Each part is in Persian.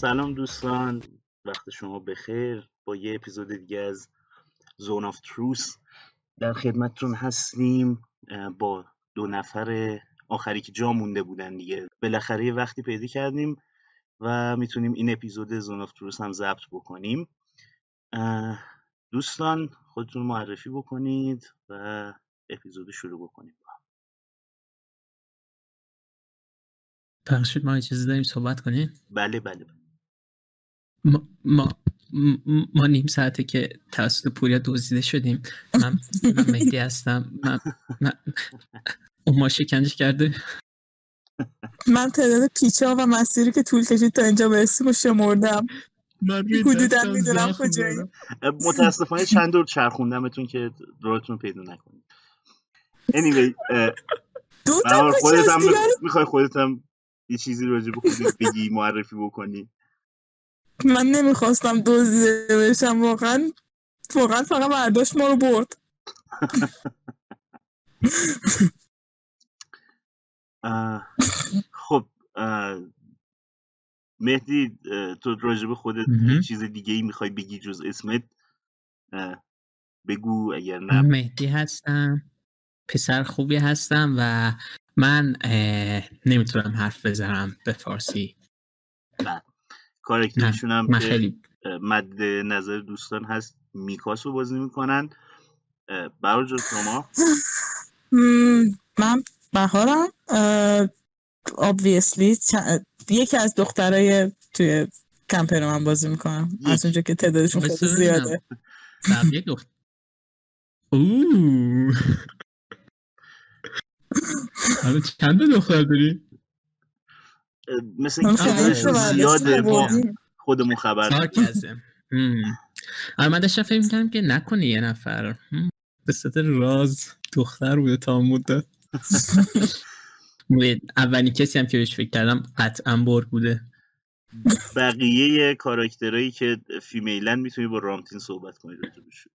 سلام دوستان وقت شما بخیر. با یه اپیزود دیگه از Zone of Truth در خدمتتون هستیم. با دو نفر آخری که جا مونده بودن دیگه. بالاخره یه وقتی پیدا کردیم و می‌تونیم این اپیزود Zone of Truth هم ضبط بکنیم. دوستان خودتون معرفی بکنید و اپیزود شروع بکنیم بخشید ما اجازه داریم صحبت کنیم؟ بله بله, بله. ما, ما ما نیم ساعته که توسط پوریا دزدیده شدیم. من, من مهدی هستم. من, من اون ما شکنجه کرده. من تعداد پیچا و مسیری که طول کشید تا اینجا برسیم و شمردم. حدودا می‌دونم کجایی. متاسفانه چند دور چرخوندمتون که دورتون پیدا نکنید. Anyway دو تا خودت هم می‌خوای خودت هم یه چیزی راجع به خودت بگی معرفی بکنی. من نمی‌خواستم دزدیده بشم واقعا واقعا فقط برداشت ما رو برد. خب مهدی تو راجب خودت چیز دیگه ای می‌خوای بگی جز اسمت؟ بگو اگر نه. مهدی هستم. پسر خوبی هستم و من نمی‌تونم حرف بزنم به فارسی. نه کارکترشون هم که مد نظر دوستان هست میکاس رو بازی می‌کنن. برای جز شما. من بهارم. obviously یکی از دخترای توی کمپین من بازی می‌کنم. از اونجا که تعدادشون خیلی زیاده. بقیه دختر اوه. چند دختر داری؟ مثل زیاده با خودمون خبر آره من داشتم فکر می‌کنم که نکنی یه نفر. به صدر راز دختر بوده تا مدت. اولین کسی هم که بهش فکر کردم قطعا بر بوده. بقیه کاراکترهایی که female ن می‌تونی با رامتین صحبت کنی راجبشون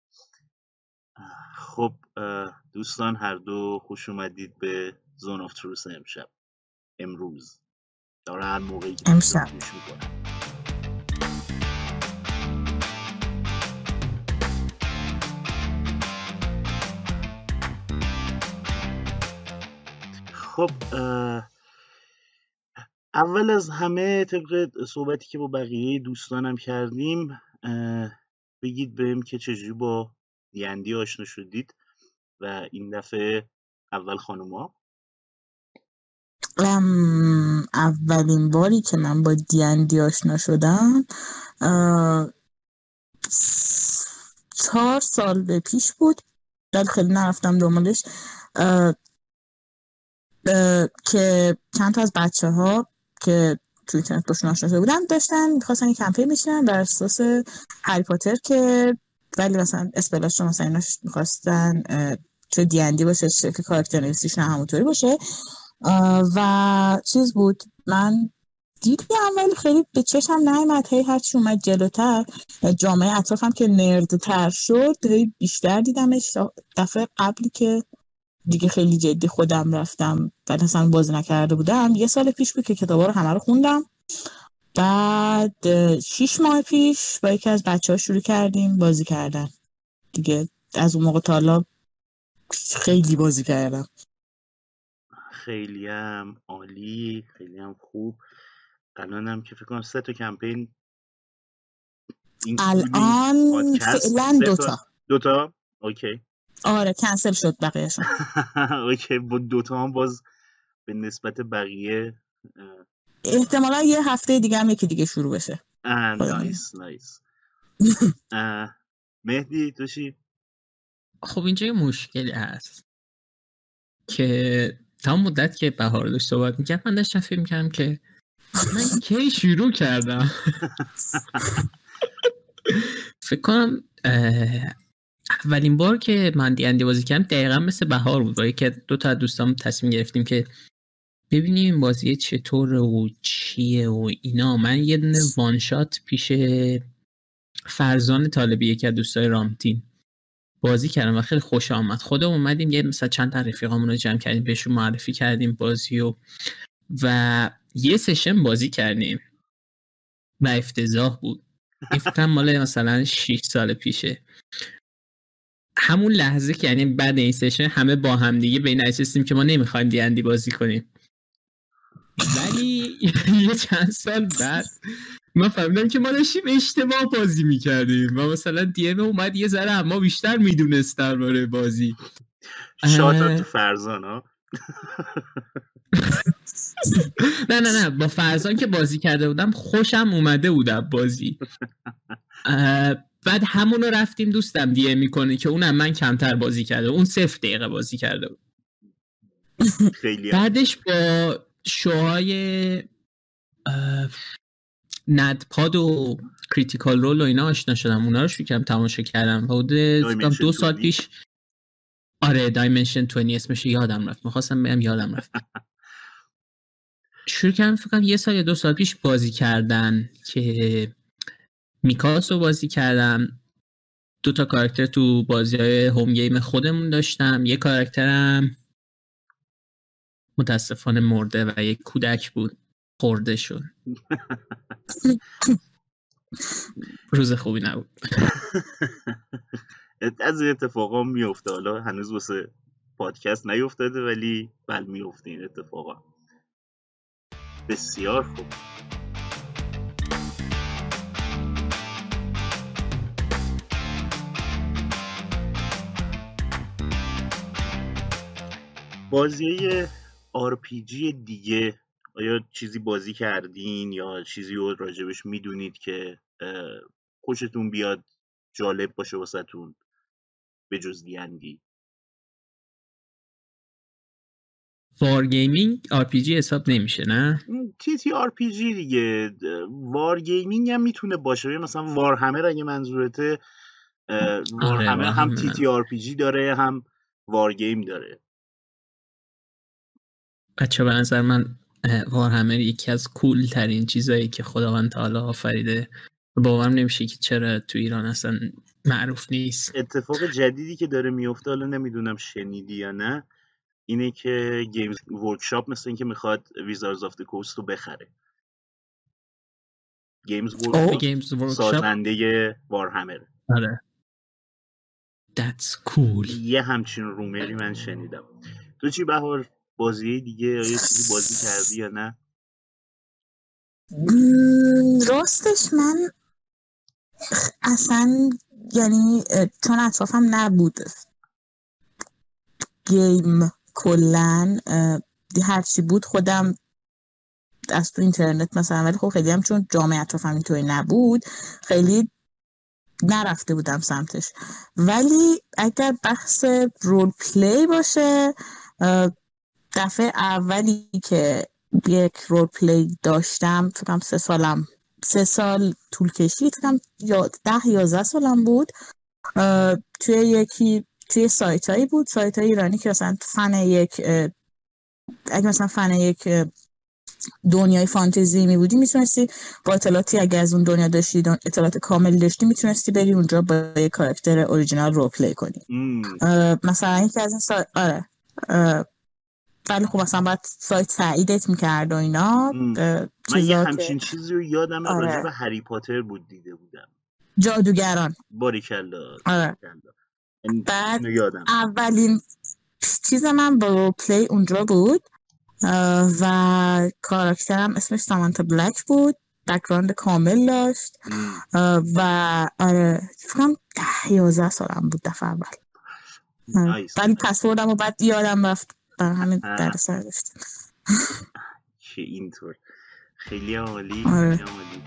خب دوستان هر دو خوش اومدید به Zone of Truth امشب. امروز. داره هر موقعی که امشب. خب اول از همه طبق صحبتی که با بقیه دوستانم کردیم بگید بهم که چجوری با دیندی آشنا شدید و این دفعه اول خانوما. اولین باری که من با دیندی آشنا شدم چهار سال به پیش بود. ولی خیلی نرفتم دنبالش. که چند تا از بچه ها که توی اینترنت باشون آشنا شده بودم داشتن می‌خواستن یه کمپین بشینن بر اساس هری پاتر که ولی مثلا اسپلاش مثلا ایناش می‌خواستن چه دیندی باشه شکل کارکتر نویسیش نه همونطوری باشه. و چیز بود من دیدی اول خیلی به چشم نیمد هی هرچی اومد جلوتر. جامعه اطرافم که نردتر شد بیشتر دیدمش. دفعه قبلی که دیگه خیلی جدی خودم رفتم و اصلا بازی نکرده بودم یه سال پیش بود که کتابا رو همه رو خوندم. بعد شیش ماه پیش با یکی از بچه ها شروع کردیم بازی کردن. دیگه از اون موقع تا حالا خیلی بازی کردم. خیلی هم عالی خیلی هم خوب. الان هم که فکر کنم سه تا کمپین الان فعلا دوتا دوتا okay. آره کنسل شد بقیهشون okay با دوتا هم باز به نسبت بقیه احتمالا یه هفته دیگه هم یکی دیگه شروع بشه. nice nice مهدی تو خب اینجا یه مشکلی هست که تا مدت که بهار داشت صحبت می‌کرد من داشتم فکر می‌کردم که من کی شروع کردم؟ فکر کنم اولین بار که من دیندی بازی کردم دقیقا مثل بهار بود. با که دو تا دوستان تصمیم گرفتیم که ببینیم بازی چطور و چیه و اینا. من یه دونه وانشات پیش فرزان طالبی یکی از دوستای رامتین بازی کردم و خیلی خوش آمد. خودم اومدیم یه مثلا چند تا رفیقامون رو جمع کردیم بهشون معرفی کردیم بازی و و یه سشن بازی کردیم. و افتضاح بود. این مال مثلا 6 سال پیشه. همون لحظه که یعنی بعد این سشن همه با هم دیگه به این نشستیم که ما نمی‌خوایم دیندی بازی کنیم. ولی یه چند سال بعد ما فهمیدم که ما داشتیم اشتباه بازی می‌کردیم و مثلا دی اومد یه ذره اما بیشتر می‌دونست درباره بازی. shoutout to فرزان ها نه نه نه با فرزان که بازی کرده بودم خوشم اومده بودم بازی. بعد همونو رفتیم دوستم DM می‌کنه که اونم من کمتر بازی کرده اون صفر دقیقه بازی کرده بود. خیلی بعدش با show های NADDPOD و Critical Role و اینا آشنا شدم. اونا رو کردم تماشا کردم. حدود دو سال پیش آره دایمنشن 20 اسمش یادم رفت. می‌خواستم بگم یادم رفت. شروع کردم فکر یه سال یا دو سال پیش بازی کردن که میکاس رو بازی کردم. دو تا کاراکتر تو بازی های هوم گیم خودمون داشتم. یه کاراکترم متاسفانه مرده و یک کودک بود. خورده شد. روز خوبی نبود. از این اتفاقا میفته حالا هنوز واسه پادکست نیفتاده ولی بل میفته این اتفاقا. بسیار خوب. بازی RPG دیگه آیا چیزی بازی کردین یا چیزی رو راجبش می‌دونید که خوشتون بیاد جالب باشه واسهتون به جز دیندی war gaming R PG حساب نمیشه نه؟ تی تی آر پی جی دیگه. war gaming هم می‌تونه باشه. مثلا Warhammer اگه منظورته. War آره، hammer هم T. TRPG داره هم war game داره. بچه به نظر من Warhammer یکی از cool ترین چیزایی که خداوند تعالی آفریده. باورم نمیشه که چرا تو ایران اصلا معروف نیست. اتفاق جدیدی که داره میفته حالا نمی‌دونم شنیدی یا نه اینه که Games Workshop مثل اینکه می‌خواد Wizards of Coast رو بخره. Games Workshop؟ سازنده Warhammer. آره. That's cool. یه همچین رومری من شنیدم. تو چی بهار؟ بازی دیگه یا یه چیزی بازی کردی یا نه؟ راستش من اصلا یعنی چون اطرافم نبود. گیم کلا هرچی بود خودم از تو اینترنت مثلا ولی خب خیلی هم چون جامعه اطرافم اینطوری نبود خیلی نرفته بودم سمتش. ولی اگر بحث role play باشه دفعه اولی که یک role play داشتم فکرم سه سالم سه سال طول کشید فکرم ده یازده سالم بود. توی یکی توی سایت هایی بود سایت های ایرانی که مثلا فن یک اگه مثلا فن یک دنیای فانتزی می‌بودی می‌تونستی با اطلاعاتی اگه از اون دنیا داشتی اطلاعات کامل داشتی می‌تونستی بری اونجا با یک کاراکتر original role play کنی. مثلا یکی از این سایت آره. ولی خب مثلا باید سایت تاییدت می‌کرد و اینا من یه همچین چیزی رو یادم آره. راجع به هری پاتر بود دیده بودم. جادوگران. باریکلا. آره. بعد یادم. اولین چیز من با پلی اونجا بود و کاراکترم اسمش سامانتا بلک بود. بکراند کامل داشت. و آره فکرم ده یازده سالم بود دفعه اول. ولی پسوردم و بعد یادم رفت. بر همین آه. در سر که اینطور خیلی عالی آره. خیلی عالی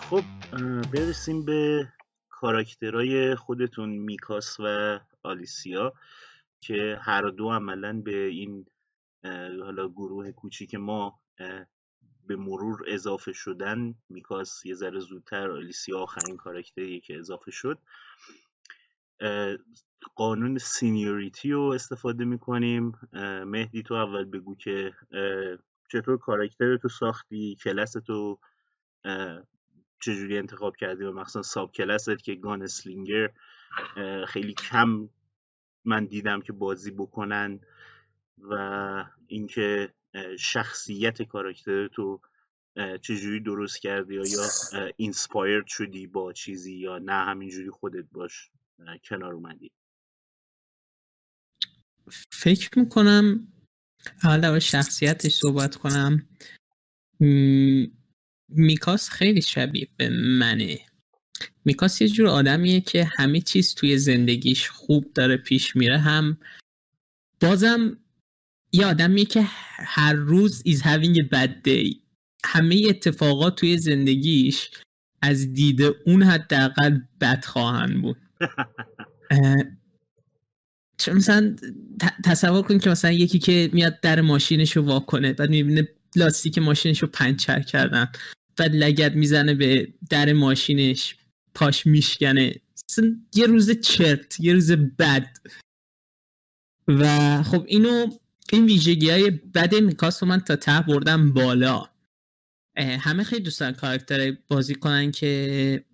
خب برسیم به کاراکترهای خودتون میکاس و آلیسیا که هر دو عملا به این حالا گروه کوچیک ما به مرور اضافه شدن میکاس یه ذره زودتر آلیسیا آخرین کاراکتریه که اضافه شد قانون seniority رو استفاده می‌کنیم. مهدی تو اول بگو که چطور کاراکتر تو ساختی کلاس تو چجوری انتخاب کردی و مخصوصا ساب کلاست که گان سلینگر خیلی کم من دیدم که بازی بکنن و اینکه شخصیت کاراکتر تو چجوری درست کردی یا اینسپایرد شدی با چیزی یا نه همینجوری خودت باش کنار اومدی؟ فکر می‌کنم حالا شخصیتش صحبت کنم. میکاس خیلی شبیه به منه. میکاس یه جور آدمیه که همه چیز توی زندگیش خوب داره پیش میره. هم بازم یه آدمیه که هر روز is having a bad day. همه اتفاقات توی زندگیش از دید اون حداقل بد خواهند بود. چون مثلا تصور کن که مثلا یکی که میاد در ماشینش رو واکنه بعد می‌بینه لاستیک ماشینش رو پنچر کردن بعد لگت می‌زنه به در ماشینش پاش میشکنه. یه روز چرت یه روز بد. و خب اینو این ویژگی های بد میکاس رو من تا ته بردم بالا. همه خیلی دوستان کاراکتر بازی کنن که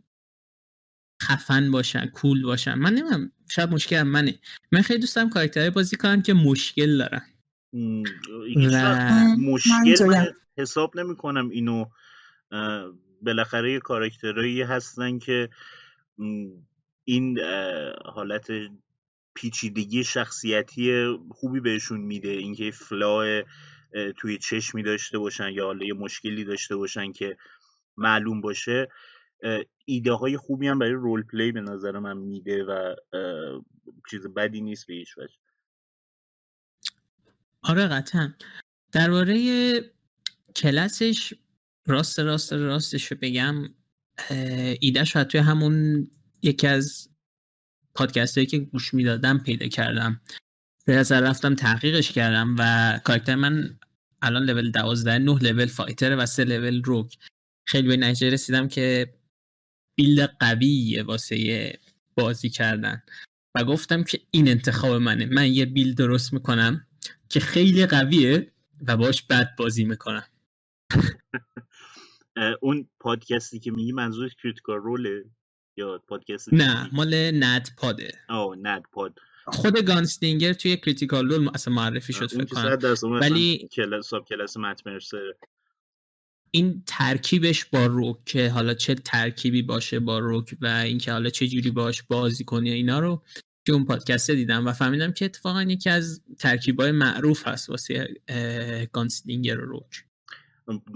خفن باشن کول باشن. من نمیم شاید مشکل منه. من خیلی دوستم کاراکتر بازی کنن که مشکل دارن. مشکل حساب نمی کنم اینو بالاخره یه کاراکترهایی هستن که این حالت پیچیدگی شخصیتی خوبی بهشون میده. اینکه فلا توی چشمی داشته باشن یا حالا یه مشکلی داشته باشن که معلوم باشه ایده های خوبی هم برای رول پلی به نظر من میده و چیز بدی نیست به هیچ وجه. آره قطعا. درباره کلاسش راست راست راستش رو بگم ایده شاید توی همون یکی از پادکست هایی که گوش می‌دادم پیدا کردم. به نظر رفتم تحقیقش کردم و کاراکتر من الان level 12 نه level fighter و سه level rogue خیلی به نتیجه رسیدم که build قویه واسه بازی کردن. و گفتم که این انتخاب منه. من یه build درست می‌کنم که خیلی قویه و باش بد بازی می‌کنم. اون پادکستی که میگی منظور Critical Role ه یا پادکست نه مال NADDPOD ه. آه NADDPOD. خود gunslinger توی Critical Role اصلا معرفی شد فکر کنم. ولی class subclass مت این ترکیبش با rogue که حالا چه ترکیبی باشه با rogue و اینکه حالا چه جوری باش بازی کنی اینا رو که اون پادکست دیدم و فهمیدم که اتفاقا یکی از ترکیبای معروف هست واسه gunslinger و rogue.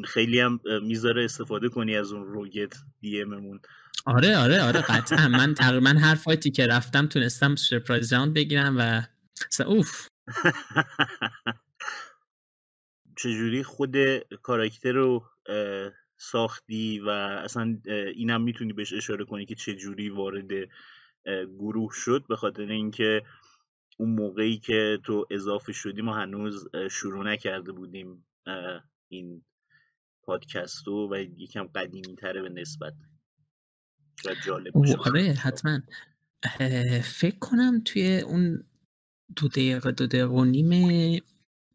خیلی هم می‌ذاره استفاده کنی از اون rogue ت DM مون. آره آره آره قطعا. من تقریبا هر فایتی که رفتم تونستم سرپرایز راوند بگیرم و اوف. چجوری خود کاراکتر رو ساختی و اصلا اینم می‌تونی بهش اشاره کنی که چجوری وارد گروه شد؟ به خاطر اینکه اون موقعی که تو اضافه شدی ما هنوز شروع نکرده بودیم این پادکستو و یکم قدیمی تره به نسبت. جالب آره حتما. فکر کنم توی اون دو دقیقه دو دقیقه و نیم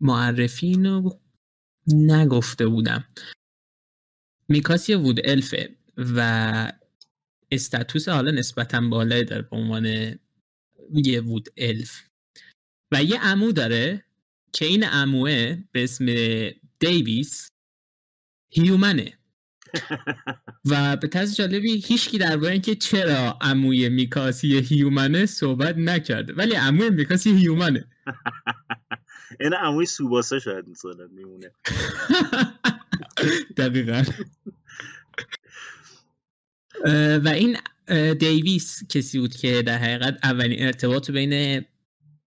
معرفی اینو نگفته بودم. میکاسی وود الفه و استاتوس حالا نسبتا بالایی داره به عنوان یه وود الف. و یه امو داره که این اموه به اسم دیویس هیومنه. و به طرز جالبی هیچکی درباره اینکه چرا عموی میکاسی هیومنه صحبت نکرده. ولی عموی میکاسی هیومنه. این عموی سوباسه شاید مثلا میمونه. دقیقا. و این دیویس کسی بود که در حقیقت اولین ارتباط بین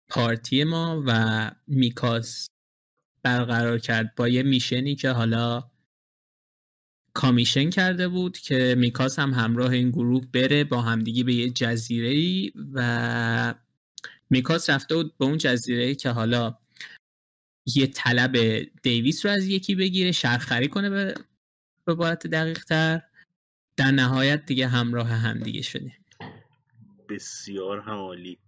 پارتی ما و میکاس برقرار کرد با یه میشنی که حالا کامیشن کرده بود که میکاس هم همراه این گروه بره با همدیگه به یه جزیره ای و میکاس رفته بود به اون جزیره ای که حالا یه طلب دیویس رو از یکی بگیره شرخری کنه به به عبارت دقیق تر. در نهایت دیگه همراه همدیگه شده بسیار همالی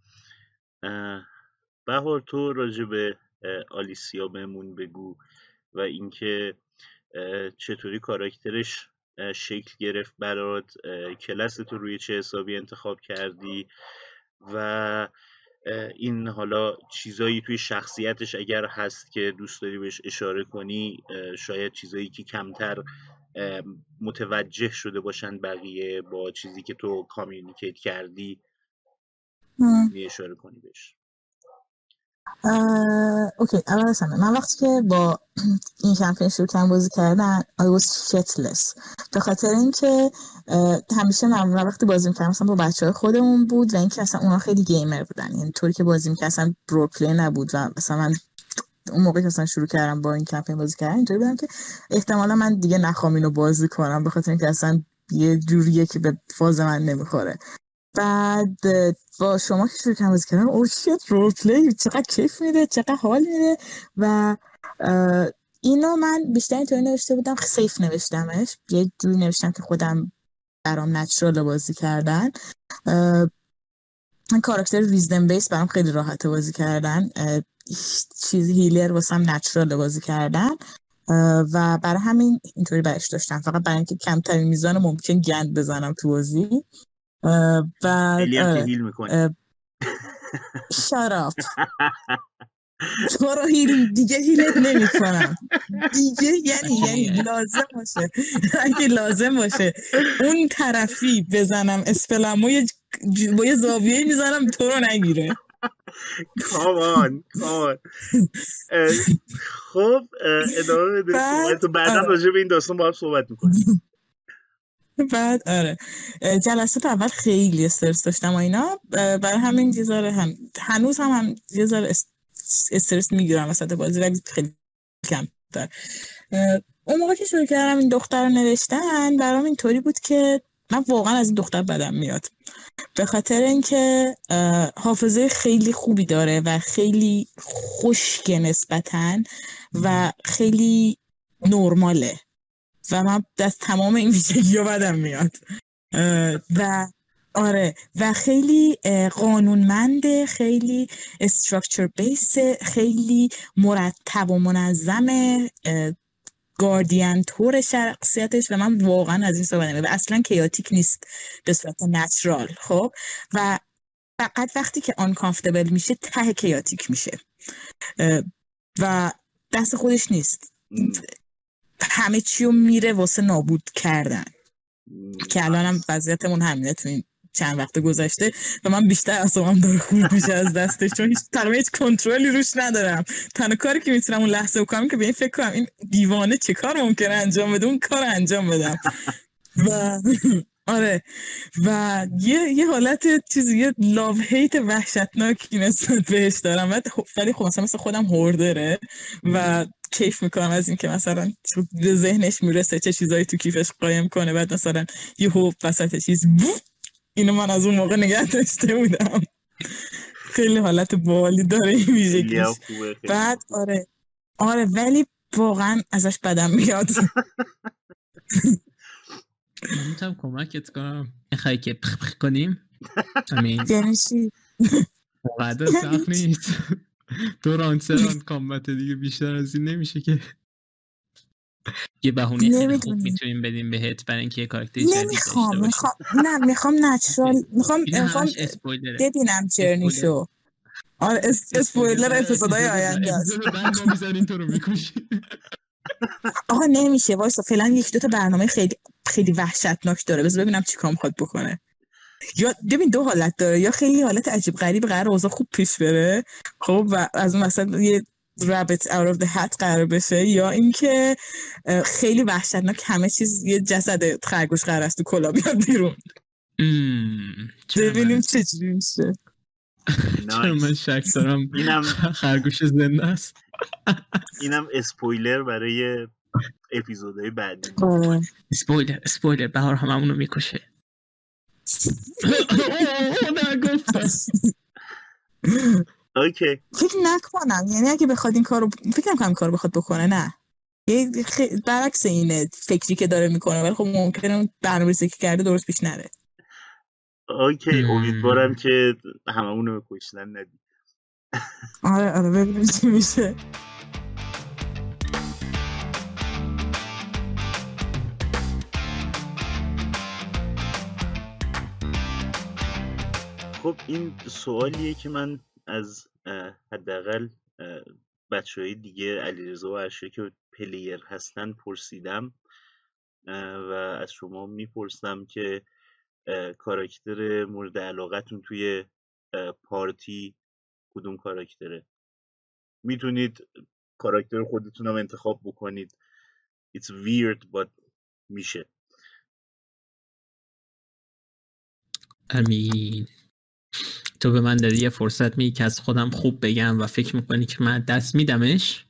بهار تو راجع به آلیسیا بهمون بگو و اینکه چطوری کاراکترش شکل گرفت برات کلاس تو روی چه حسابی انتخاب کردی و این حالا چیزایی توی شخصیتش اگر هست که دوست داری بهش اشاره کنی شاید چیزایی که کمتر متوجه شده باشن بقیه با چیزی که تو communicate کردی اشاره کنی بهش. okay اول از من وقتی که با این کمپین شروع کردم بازی کردن I was shitless. به خاطر اینکه همیشه معمولا وقتی بازی می‌کردم مثلا با بچه های خودمون بود و اینکه اصلا اونا خیلی gamer بودن. یعنی طوری که بازی می‌کردم اصلا برو نبود و مثلا من اون موقع که اصلا شروع کردم با این کمپین بازی کردن اینطوری بودم که احتمالا من دیگه نخوام اینو بازی کنم به خاطر اینکه اصلا یه جوریه که به فاز من نمی‌خوره. بعد با شما که شروع بازی کردم او رول پلی چقدر کیف میده چقدر حال میده و اینو من بیشتر اینطوری نوشته بودم سیف نوشتمش یه جوری نوشتم که خودم برام نچرال بازی کردن. کاراکتر ویزدم بیس برام خیلی راحت بازی کردن چیز هیلر واسم نچرال بازی کردن. و برای همین اینطوری برش داشتم فقط برای اینکه کمترین میزان ممکن گند بزنم تو بازی. و شراف تو رو هیل دیگه هیلت نمی کنم دیگه یعنی یعنی لازم باشه. اگه لازم باشه اون طرفی بزنم اسپلمو یه با یه زاویه می‌زنم تو رو نگیره. کامان کامان خب ادامه بده تو بعدا راجع به این داستان با هم صحبت می‌کنیم. بعد آره. جلسات اول خیلی استرس داشتم و اینا. برای همین یه هم هنوز هم, هم یه استرس می‌گیرم وسط بازی ولی خیلی کم دار اون موقع که شروع کردم این دختر رو نوشتن برام اینطوری بود که من واقعا از این دختر بدم میاد. به خاطر اینکه حافظه خیلی خوبی داره و خیلی خشک نسبتا و خیلی نرماله. و من از تمام این ویژگی ها بدم میاد. و آره و خیلی قانونمنده خیلی استراکچر بیس خیلی مرتب و منظمه گاردین تور شخصیتش و من واقعا از این صحبت و اصلا کیاتیک نیست به صورت نچرال خب؟ و فقط وقتی که آن میشه ته کیاتیک میشه. و دست خودش نیست. همه چی رو میره واسه نابود کردن. که الان هم وضعیتمون همینه تو این چند وقت گذشته و من بیشتر اصابم داره خوب میشه از دستش چون هیچ تقریبا هیچ کنترلی روش ندارم. تنها کاری که می‌تونم اون لحظه بکنم که به این فکر کنم این دیوانه چه کار ممکنه انجام بده؟ اون کار انجام بدم. و آره. و یه یه حالت چیزی یه لاو هیت وحشتناکی نسبت بهش دارم. ولی خب مثلا مثل خودم هوردره و کیف می‌کنم از اینکه مثلا به ذهنش می‌رسه چه چیزایی تو کیفش قایم کنه. بعد مثلا یه هوب وسط چیز اینو من از اون موقع نگه داشته بودم. خیلی حالت بالی داره این ویژگیش. بعد آره. آره ولی واقعا ازش بدم میاد. من می‌تونم کمکت کنم. می‌خوای که پخ پخ کنیم؟ یعنی چی؟ قدر سخت نیست. دو راند سه راند کامبت دیگه بیشتر از این نمیشه که. یه بهونه خیلی خوب می‌تونیم بدیم بهت برای اینکه یه کاراکتر جدید نمی‌خوام. می‌خوام نه می‌خوام نچرال می‌خوام می‌خوام ببینم جرنی شو. آره اسپویلر. اپیزودهای آینده است. تو رو می‌کشی آقا نمیشه وایسا فعلا یک دو تا برنامه خیلی خیلی وحشتناک داره. بذار ببینم چیکار می‌خواد بکنه. یا ببین دو حالت داره یا خیلی حالت عجیب غریب قرار اوضاع خوب پیش بره خب و از اون مثلا یه رابط out of the hat قرار بشه یا اینکه خیلی وحشتناک همه چیز یه جسد خرگوش قرار است تو کلا بیاد بیرون. ببینیم چجوری میشه. چرا من شک دارم اینم خرگوش زنده است. اینم اسپویلر برای اپیزودهای بعدی. اسپویلر اسپویلر بهار هممونو می‌کشه. اوکی. فکر نکنم. یعنی اگه بخواد این کارو فکر نکنم کارو بخواد بکنه نه. خ... برعکس اینه فکری که داره می‌کنه ولی خب ممکنه اون برنامه‌ریزی که کرده درست پیش نره. اوکی. امیدوارم که هممون رو کشتن ندید آره آره ببینیم چی میشه. خب این سوالیه که من از حداقل بچه های دیگه علیرضا و عرشه که پلیر هستن پرسیدم. و از شما می‌پرسم که کاراکتر مورد علاقتون توی پارتی کدوم کاراکتره. می‌تونید کاراکتر خودتون هم انتخاب بکنید. It's weird but میشه. امین. تو به من دادی یه فرصت می که از خودم خوب بگم و فکر می‌کنی که من دست میدمش؟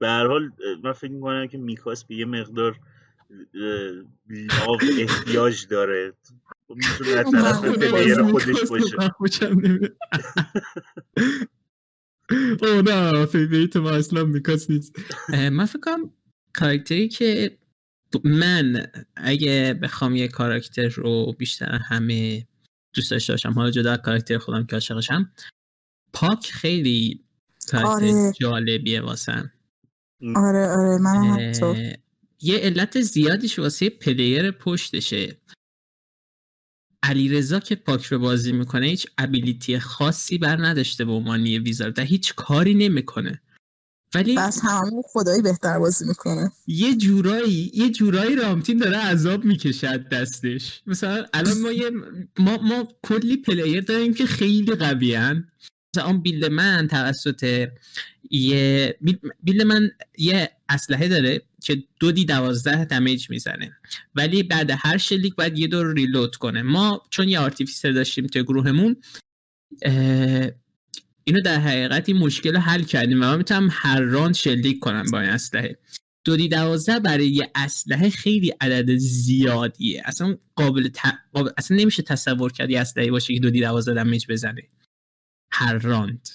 به هر حال من فکر می‌کنم که میکاس به یه مقدار love احتیاج داره. می‌تونه از طرف player خودش باشه. او نه favorite ما اصلا میکاس نیست. من فکر کنم کاراکتری که من اگه بخوام یه کاراکتر رو بیشتر همه دوست داشته باشم حالا جدا کاراکتر خودم که عاشقشم پاک خیلی کاراکتر آره. جالبیه واسم. آره آره من یه علت زیادیش واسه پلیر پشتشه. علیرضا که پاک رو بازی می‌کنه هیچ ابیلیتی خاصی بر نداشته به عنوان یه ویزارد هیچ کاری نمی‌کنه. ولی بس همون خدایی بهتر بازی می‌کنه. یه جورایی یه جورایی رامتین داره عذاب می‌کشد دستش. مثلا الان ما یه ما, ما کلی player داریم که خیلی قویان مثلا اون build من توسط یه build من یه اسلحه داره. که دو d دوازده damage می‌زنه. ولی بعد هر شلیک باید یه دور reload کنه. ما چون یه artificer داشتیم توی گروهمون اینو در حقیقت این مشکل حل کردیم و من می‌تونم هر راند شلیک کنم با این اسلحه. دو دی دوازده برای یه اسلحه خیلی عدد زیادیه. اصلا قابل, اصلا نمیشه تصور کرد یه اسلحه باشه که دو دی دوازده دمیج بزنه. هر راند.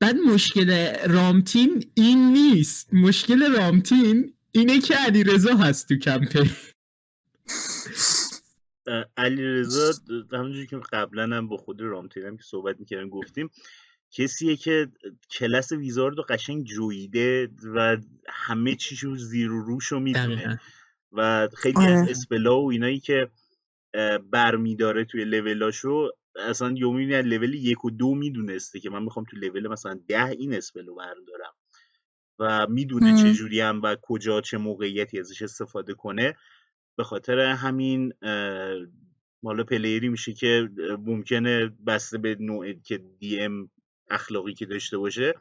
بعد مشکل رامتین این نیست. مشکل رامتین اینه که علی رضا هست تو کمپین. علی رضا همونجوری که قبلا هم با خود رامتین هم که صحبت می‌کردیم گفتیم کسیه که کلاس ویزارد رو قشنگ جویده و همه چیشو زیر و روش رو می‌دونه و خیلی از آره. اسپلا و اینایی که برمیداره توی لولاشو اصلا یومینی از لول یک و دو می‌دونسته که من می‌خوام تو لول مثلا ده این اسپلو بردارم. و می‌دونه چجوری هم و کجا چه موقعیتی ازش استفاده کنه. به خاطر همین مالا پلیری میشه که ممکنه بسته به نوع که دی ام اخلاقی که داشته باشه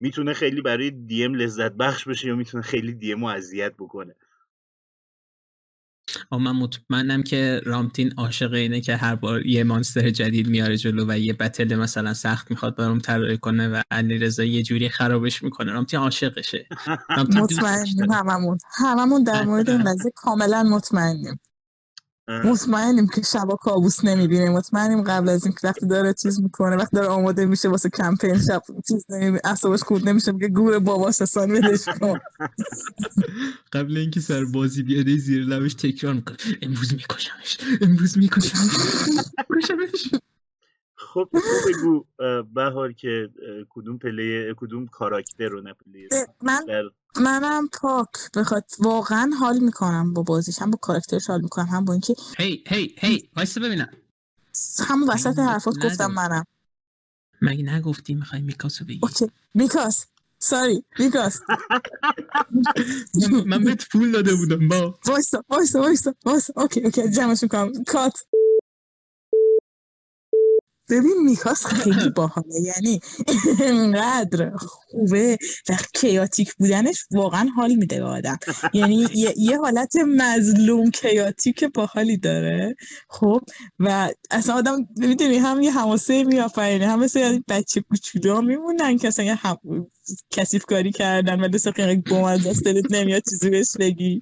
می‌تونه خیلی برای دی ام لذت بخش بشه یا می‌تونه خیلی دی ام رو اذیت بکنه. من مطمئنم که رامتین عاشق اینه که هر بار یه مانستر جدید میاره جلو و یه بتل مثلا سخت می‌خواد برام طراحی کنه و علیرضا یه جوری خرابش می‌کنه. رامتین عاشقشه. مطمئنیم هممون. هممون در مورد این قضیه کاملا مطمئنیم. مطمئنیم که شبا کابوس نمی‌بینه. مطمئنیم قبل از اینکه وقتی داره چیز می‌کنه وقتی داره آماده میشه واسه کمپین شب چیز نمی‌بینه اصابش خود نمیشه میگه گور بابا سسان ولش کن. قبل اینکه سر بازی بیاده زیر لبش تکرار می‌کنه. امروز میکشمش امروز میکشمش. خب بگو بهار که کدوم play کدوم کاراکتر رو نه من منم پاک بخواد. واقعا حال می‌کنم با بازیش هم با کاراکترش حال می‌کنم هم با اینکه هی هی هی وایسا ببینم. همون وسط حرفات گفتم منم. مگه نگفتی می‌خوای میکاسو بگی؟ okay. میکاس. sorry میکاس. من بهت پول داده بودم با. وایسا وایسا وایسا وایسا. okay okay. جمعش می‌کنم cut. ببین میکاس خیلی باحاله یعنی انقدر خوبه و کیاتیک بودنش واقعا حال میده به آدم. یعنی یه, حالت مظلوم کیاتیک باحالی داره. خب و اصلا آدم می‌دونی هم یه حماسه میآفرینه هم مثل بچه کوچولو میمونن که اصلا هم... کسیف کاری کردن ولی خیلی بوم از دست دلت نمیاد چیزی بهش بگی.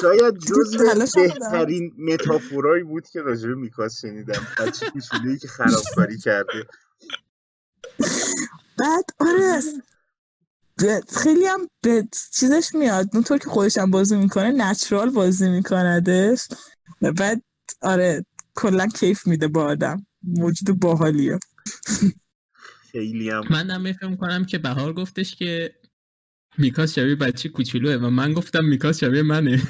شاید جز بهترین متافورایی بود که راجع میکاس شنیدم. بچه کوچولویی که خرابکاری کرده. بعد آره خیلی هم به چیزش میاد. اونطور که خودش هم بازی می‌کنه نچرال بازی میکندش. بعد آره کلا کیف میده با آدم. موجود باحالیه. خیلی هم. من هم فکر کنم که بهار گفتش که میکاس شبیه بچه کوچولوه و من گفتم میکاس شبیه منه.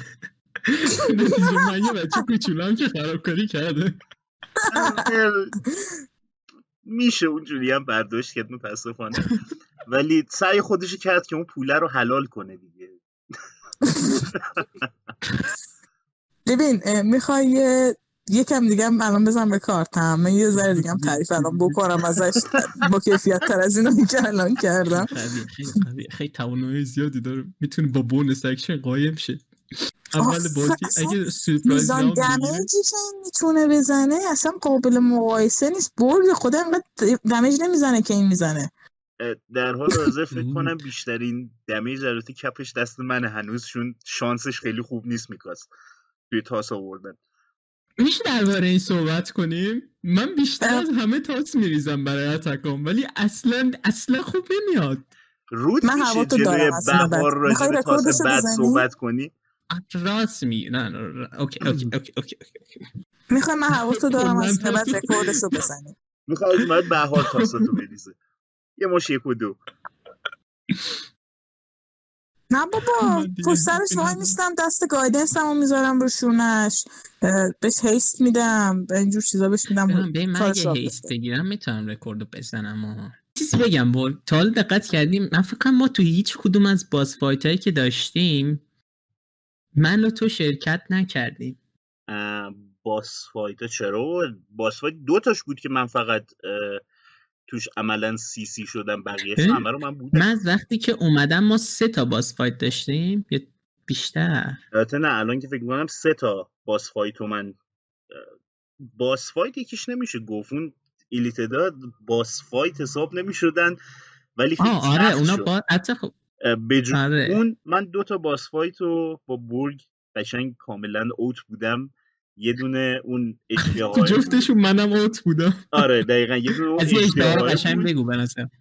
من یه بچه کوچولم که خرابکاری کرده. میشه اونجوری هم برداشت کرد متاسفانه. ولی سعی خودش کرد که اون پوله رو حلال کنه دیگه. ببین می‌خوای یکم دیگه الان بزن به کارتم. من یه ذره دیگه هم تعریف الان بکنم ازش. با کیفیت تر از اینو که الان کردم. خیلی خیلی توانایی زیادی داره. می‌تونه با bonus action قایم شه. اول بازی اگه سورپرایز میزان damage ی که این می‌تونه بزنه. اصلا قابل مقایسه نیست. برد خدا انقدر damage نمی‌زنه که این می‌زنه. در حال حاضر فکر کنم بیشترین damage البته کپش دست من هنوزشون شانسش خیلی خوب نیست میکاس توی تاس آوردن. میشه درباره این صحبت کنیم؟ من بیشتر از همه تاس میریزم برای attack ام ولی اصلا اصلا خوب نمیاد. رود من جلوی بهار راجع به تاس بعد صحبت کنی؟ راست می نه نه okay okay okay okay می‌خوای من حواستو دارم از بعد رکوردشو بزنیم می‌خوای از بعد بهار تاساتو بریزه. یه مش یک و دو. نه بابا پشت سرش وای میستم دست guidance هم می‌ذارم رو شونش. بهش haste میدم اینجور چیزا بهش میدم. به من اگه haste بگیرم می‌تونم رکوردو بزنم چیزی بگم با تا حال دقت کردیم من فکر ما تو هیچ کدوم از boss fight هایی که داشتیم من و تو شرکت نکردیم. boss fight چرا؟ boss fight دو تاش بود که من فقط توش عملا CC شدم بقیه همه رو من بودم. من از وقتی که اومدم ما سه تا boss fight داشتیم یا بیشتر. البته نه الان که فکر می‌کنم سه تا باس فایت و من باس فایت یکیش نمیشه گفت اون ایلیتدا باس فایت حساب نمی‌شدن ولی خیلی آره اونا با حتی خب آره. اون من دو تا باس فایت رو با برگ قشنگ کاملا اوت بودم. یه دونه اون اشتهای جفتشون منم اوت بودم. آره دقیقا یه دونه از اشتهای قشنگ بگو بناسم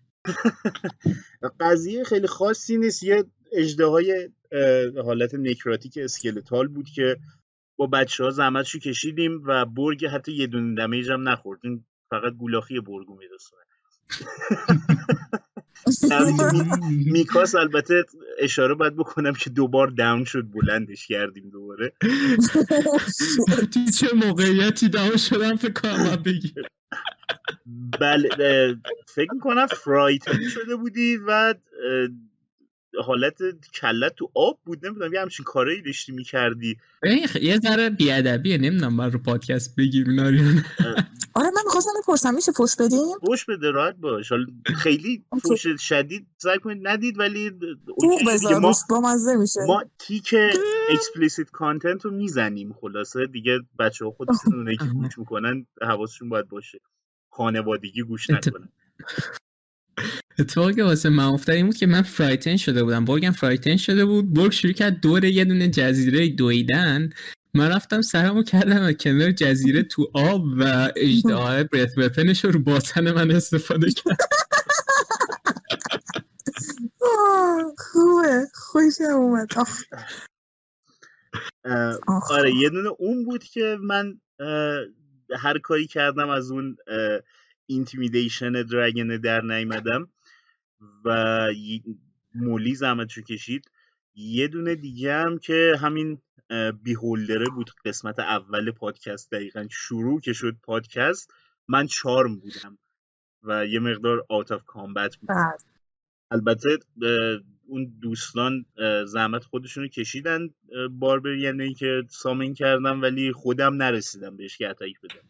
قضیه خیلی خاصی نیست. یه اجده حالت نکراتیک اسکلتال بود که با بچه ها زحمتشو کشیدیم و برگ حتی یه دونه دمیج هم نخوردیم فقط گولاخی برگو میرسونه. میکاس البته اشاره باید بکنم که دوبار داون شد بلندش کردیم دوباره. تو چه موقعیتی داون شدم فکر کنم بگیر بله فکر می‌کنم frightened شده بودی و حالت کله‌ت تو آب بود. نمی‌دونم یه همچین کارایی داشتی می‌کردی. یه ذره بیادبیه. نمی‌دونم من رو پادکست بگیر می‌خواستم بپرسم میشه فوش بدیم فوش بده راحت باش. خیلی فوش شدید سعی کنید ندید ولی ما با مزه میشه. ما تیک explicit content رو می‌زنیم خلاصه دیگه بچه ها خودشون که گوش می‌کنن حواسشون باید باشه. خانوادگی گوش نکنن اتفاقی که واسه من افتاد این بود که من فرایتن شده بودم. برگم فرایتن شده بود. برگ شروع کرد دور یه دونه جزیره دویدن. من رفتم سرمو کردم و کنار جزیره تو آب و اجده برث وپنش رو باسن من استفاده کرد خوبه. خوشم اومد. آره یه دونه اون بود که من هر کاری کردم از اون intimidation dragon در نیمدم و مولی زحمتشو کشید. یه دونه دیگه هم که همین beholder ه بود قسمت اول پادکست. دقیقا شروع که شد پادکست من charm بودم و یه مقدار out of combat بود. بله. البته اون دوستان زحمت خودشونو کشیدن باربر یعنی که سامین کردم ولی خودم نرسیدم بهش که اتک بدم.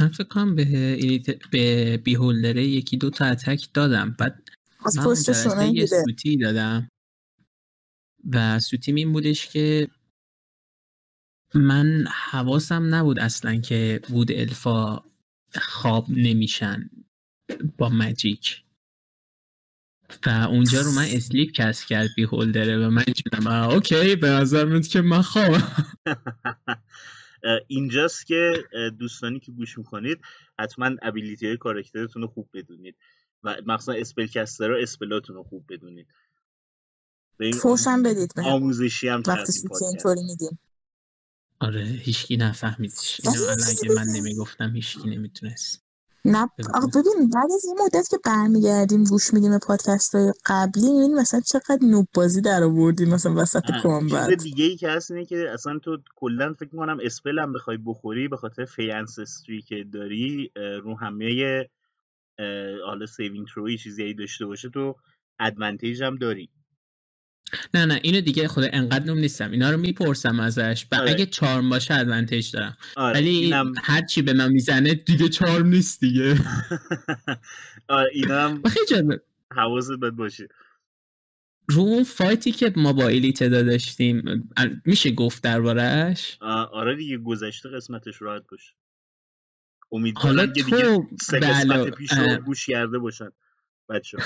من فکر کنم به, به بیهولدره یکی دو تا اتک دادم. بعد از پشت یه سوتی دادم. و سوتیم این بودش که من حواسم نبود اصلا که بود الفا خواب نمیشن با مجیک. و اونجا رو من sleep cast کرد beholder ه و من جونم okay به نظر میاد که من خوابم. اینجاست که دوستانی که گوش می‌کنید حتما ability های کارکترتون رو خوب بدونید. و مخصوصا spell caster spell اتون رو خوب بدونید. فوشم بدید به آموزشی هم وقتی سوتی اینطوری میدیم آره هیچکی نفهمیدش اینو اگه من نمی‌گفتم هیچکی نمی‌تونست. نه آقا ببین بعد از این مدت که برمیگردیم گوش میدیم پادکست های قبلی می‌بینیم مثلا چقدر noob بازی در آوردیم مثلا وسط combat. چیز دیگه ای که هست اینه که اصلا تو کلا فکر می‌کنم spell هم بخوای بخوری به خاطر fey ancestry ی که داری رو همه حالا saving throw ی چیزی داشته باشه تو advantage هم داری. نه نه اینو دیگه خود انقدر noob ام نیستم. اینا رو می‌پرسم ازش. و آره. اگه charm باشه advantage دارم. آره. ولی اینم... هر چی به من می‌زنه دیگه charm نیست دیگه. آره اینم خیلی حواست باید باشه. رو اون فایتی که ما با ایلیته داشتیم میشه گفت دربارهش آره دیگه گذشته قسمتش راحت باشه. امیدوارم که دیگه سه قسمت بله، پیش رو گوش کرده باشن بچه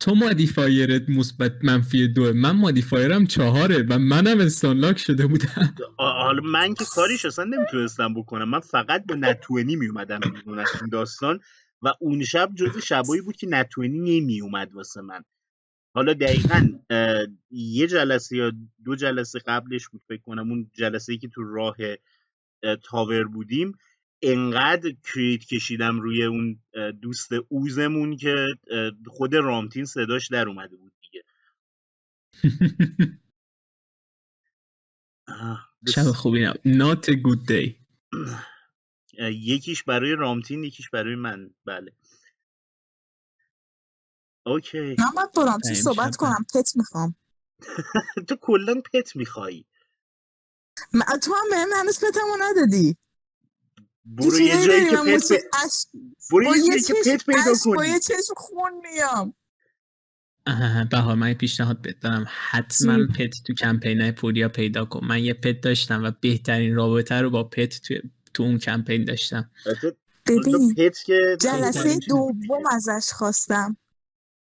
تو مادیفایرت مثبت منفی دو. من مادیفایرم چهاره و منم استانلاک شده بودم. حالا من که کاریش اصلا نمی‌تونستم بکنم. من فقط با نتوینی میومدم بیرون از این داستان و اون شب جز شبایی بود که نتوینی نمیومد واسه من. حالا دقیقا یه جلسه یا دو جلسه قبلش بود فکر کنم اون جلسه ای که تو راه تاور بودیم. انقدر کریت کشیدم روی اون دوست اوزمون که خود رامتین صداش در اومده بود دیگه. شب خوبی نه not a good day. یکیش برای رامتین یکیش برای من. بله. اوکی. من باید با رامتین صحبت کنم. پت می‌خوام. تو کلا پت میخوایی. تو هم به هنوز پتمو ندادی. برو یه جایی که پت برو یه جایی که پت پیدا کنی با یه چشم خون میام. بهار من پیشنهاد بهت دارم حتما پت تو کمپین پوریا پیدا کن. من یه پت داشتم و بهترین رابطه رو با پت تو, تو اون کمپین داشتم. ببین جلسه دوم ازش خواستم.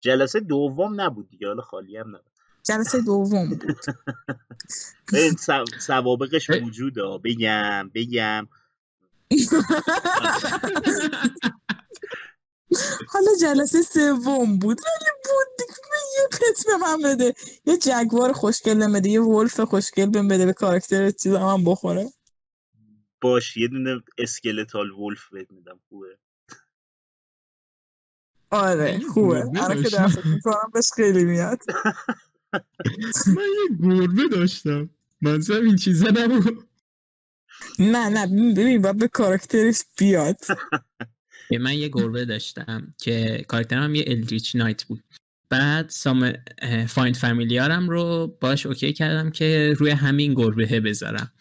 جلسه دوم نبود دیگه. حالا خالی هم نبود. جلسه دوم بود. سوابقش وجوده بگم بگم. حالا جلسه سوم بود. ولی بود یه پت به من بده. یه جگوار خوشگل بده یه ولف خوشگل بهم بده به کاراکتر چیز من بخوره. باش یه دونه skeletal wolf بهت میدم. خوبه. آره خوبه. الان که در فکر بهش خیلی میاد. من یه گربه داشتم. منظورم این چیزا نبود. نه نه ببین باید به کاراکترش بیاد. من یه گربه داشتم که کاراکترم هم یه eldritch knight بود. بعد سام find familiar م رو باش okay کردم که روی همین گربه بذارم.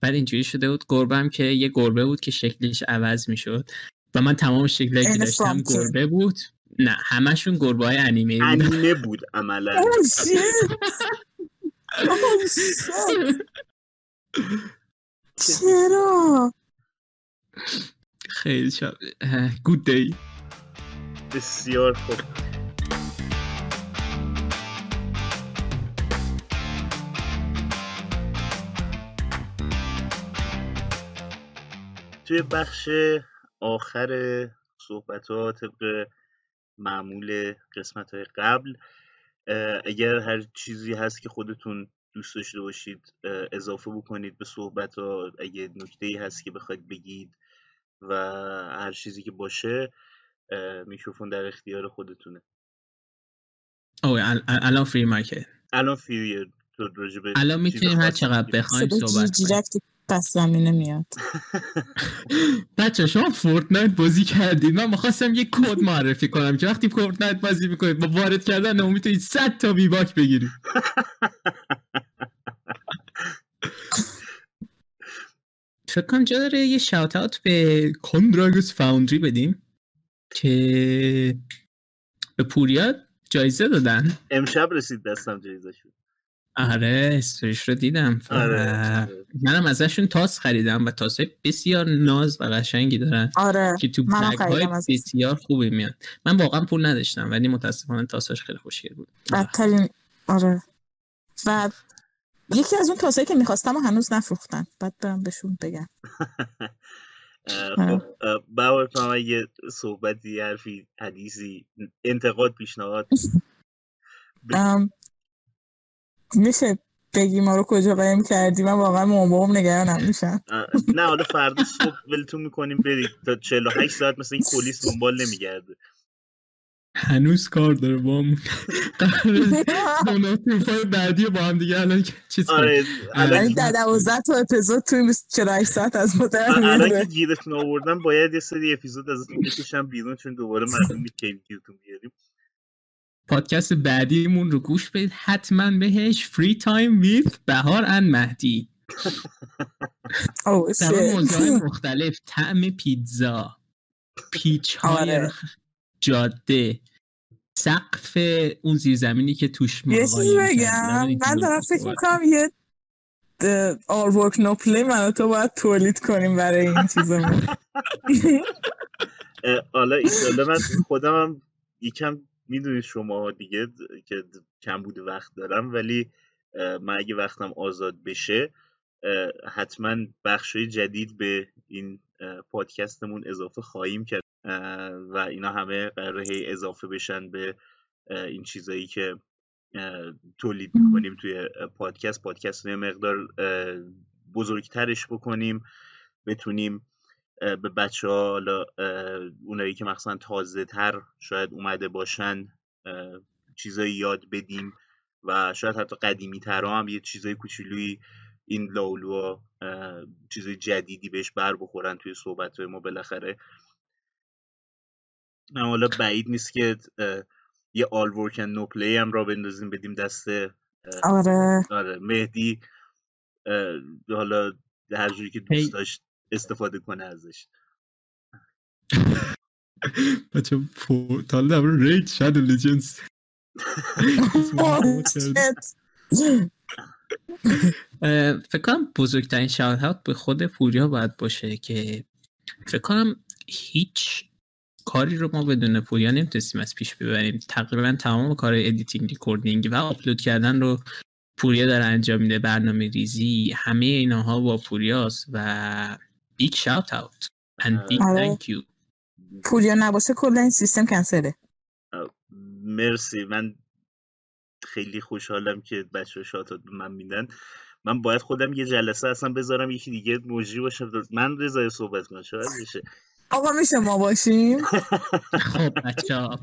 بعد اینجوری شده بود گربه که یه گربه بود که شکلش عوض می‌شد. و من تمام شکلی که داشتم گربه بود. نه همشون گربه های انیمه بود انیمه بود عملا. چرا؟ خیلی شب. گود دی بسیار خوب. توی بخش آخر صحبت ها طبق معمول قسمت های قبل اگر هر چیزی هست که خودتون دوست داشته باشید اضافه بکنید به صحبت ها. اگه نکته ای هست که بخواید بگید و هر چیزی که باشه میکروفون در اختیار خودتونه. او الان فری مایکه الان فری الان می‌تونیم هر چقدر بخوایم صحبت کنیم پس زمینه میاد. بچه شما Fortnite بازی کردید. من می‌خواستم یه کد معرفی کنم که وقتی Fortnite بازی می‌کنید با وارد کردن نو می‌تونید 100 تا V-Buck بگیرید فکر کنم جا داره یه shout به کندراگس Foundry بدیم که به پوریا جایزه دادن. امشب رسید دستم جایزه شد. آره استوریش رو دیدم. آره. منم ازشون تاس خریدم و تاس بسیار ناز و قشنگی دارن آره که تو بگ های بسیار خوبی میاد من واقعا پول نداشتم ولی متاسفانه تاساش خیلی خوشگل بود. بدترین آره. و یکی از اون تاسایی که می‌خواستم و هنوز نفروختن. بعد برم بهشون بگم. خب باور کنم یه صحبتی حرفی حدیثی انتقاد پیشنهاد. میشه بگی ما رو کجا قایم کردی؟ من واقعا مامان نگرانم. میشم نه حالا فردا صبح ولتون می‌کنیم برید تا 48 ساعت مثل این پلیس دنبال نمیگرده. هنوز کار داره با هم. قرار بعدی با هم دیگه الان چیز آره الان در دوازده تا اپیزود توی 48 ساعت از ما در الان که گیرتون آوردن باید یه سری اپیزود ازتون بکشم بیرون چون دوباره مردم می‌کنیم گیرتون بیاریم. پادکست بعدیمون رو گوش بدید. حتما بهش فری تایم ویت بهار ان مهدی. اوه در. موضوع مختلف طعم پیتزا. پیچ های آره. جاده. سقف اون زیرزمینی که توش یه ما چیزی قایم بگم. من دارم فکر می‌کنم یه آر ورک نو پلی من تو باید تولید کنیم برای این چیزمون. حالا ایشالله من خودم هم یکم می‌دونید شما دیگه که کم بود وقت دارم ولی من اگه وقتم آزاد بشه حتما بخشای جدید به این پادکستمون اضافه خواهیم کرد. و اینا همه قراره هی اضافه بشن به این چیزایی که تولید می‌کنیم توی پادکست. پادکست رو مقدار بزرگترش بکنیم بتونیم به بچه ها حالا اونایی که مثلا تازه تر شاید اومده باشن چیزایی یاد بدیم و شاید حتی قدیمی تر هم یه چیزای کوچولویی این لاولوها چیزای جدیدی بهش بر بخورن توی صحبت ما بالاخره. حالا بعید نیست که یه All Work No Play هم را بندازیم بدیم دست آره. آره مهدی اه، حالا هر جوری که. دوست داشت استفاده کنه ازش. بچه پورتال در Raid Shadow Legends فکر کنم بزرگترین shout out به خود پوریا باید باشه که فکر کنم هیچ کاری رو ما بدون پوریا نمی‌تونستیم از پیش ببریم. تقریبا تمام کار editing recording و آپلود کردن رو پوریا داره انجام میده برنامه ریزی. همه ایناها با پوریاست و big shout out and big آره. thank you. پوریا نباشه کل این سیستم کنسله. مرسی. من خیلی خوشحالم که بچه شاتات به من میدن. من باید خودم یه جلسه اصلا بذارم یکی دیگه مجری باشم من رضای صحبت کنم شاید بشه. آقا میشه ما باشیم؟ خب بچه ها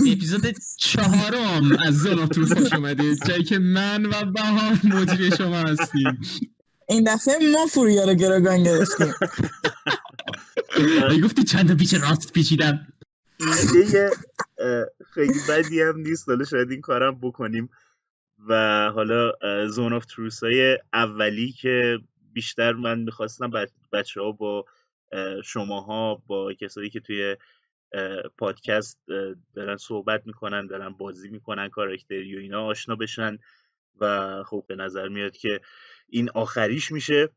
اپیزود چهارم از زوناتور خوش اومده جایی که من و بهار مجری شما هستیم. این دفعه ما پوریا رو گروگان گرفتیم. ای گفتی چند تا پیچ راست پیچیدم. ایده اه، خیلی بدی هم نیست. حالا شاید این کارم بکنیم. و حالا Zone of Truth های اولی که بیشتر من می‌خواستم بچه ها با شماها با کسایی که توی پادکست دارن صحبت می‌کنن دارن بازی می‌کنن کاراکتری و اینا آشنا بشن و خب به نظر میاد که این آخریش میشه.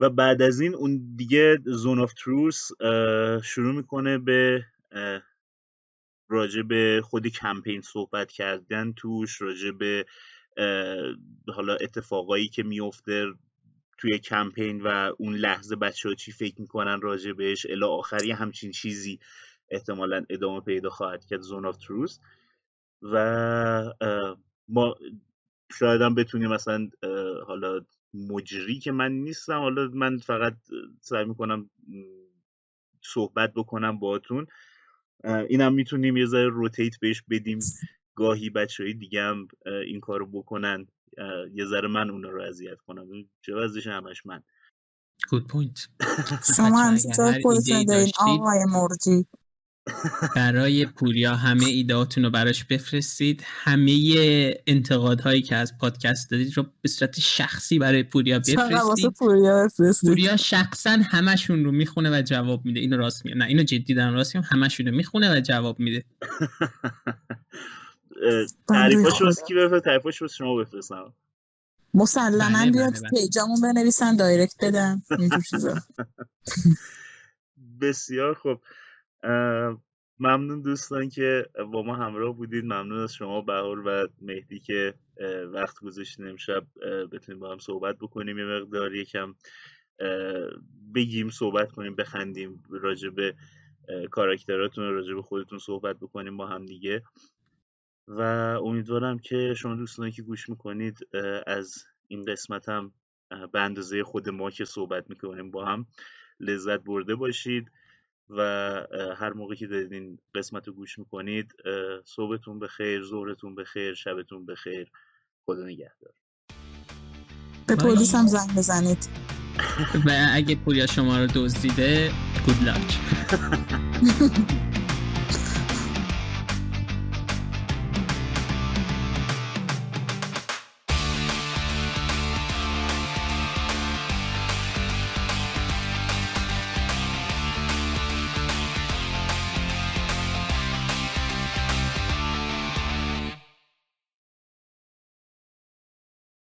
و بعد از این اون دیگه Zone of Truth شروع می‌کنه به راجع به خود کمپین صحبت کردن توش راجع به حالا اتفاقایی که میفته توی کمپین و اون لحظه بچه ها چی فکر می‌کنن راجع بهش الی آخری همچین چیزی احتمالا ادامه پیدا خواهد کرد زون آف تروس و ما شاید هم بتونیم مثلا حالا مجری که من نیستم حالا من فقط سعی می‌کنم صحبت بکنم باهاتون. اه، اینم می‌تونیم یه ذره rotate بهش بدیم. گاهی بچه های دیگه هم این کارو بکنن. یه ذره من اونا رو اذیت کنم. چه وضعش همش من. good point شما هر خودتون دارین آقای مرجی. برای پوریا همه ایدهاتون رو براش بفرستید. همه انتقادهایی که از پادکست دادید رو به صورت شخصی برای پوریا بفرستید. پوریا بفرستید؟ پوریا شخصا همشون رو می‌خونه و جواب میده. اینو راست میگم نه اینو جدی دارم راست میگم. همشون رو می‌خونه و جواب میده. تعریفاش واسه کی بفرست تعریفاش واسه شما بفرستم. مسلما بله، بیاد بله، بله. پیجامون بنویسن دایرکت بدن اینجور چیزا. بسیار خوب. ممنون دوستان که با ما همراه بودید. ممنون از شما بهار و مهدی که وقت گذاشتین امشب بتونیم با هم صحبت بکنیم. یه مقدار یکم بگیم صحبت کنیم بخندیم راجع به اه، کاراکتراتون راجع به خودتون صحبت بکنیم با هم دیگه. و امیدوارم که شما دوستانی که گوش می‌کنید از این قسمت هم به اندازه خود ما که صحبت می‌کنیم با هم لذت برده باشید و هر موقع که دارید این قسمت رو گوش می‌کنید صبحتون بخیر ظهرتون بخیر شبتون بخیر. خدا نگهدار. به پلیس هم زنگ بزنید. و اگه پولیا شما رو دزدیده گود لاک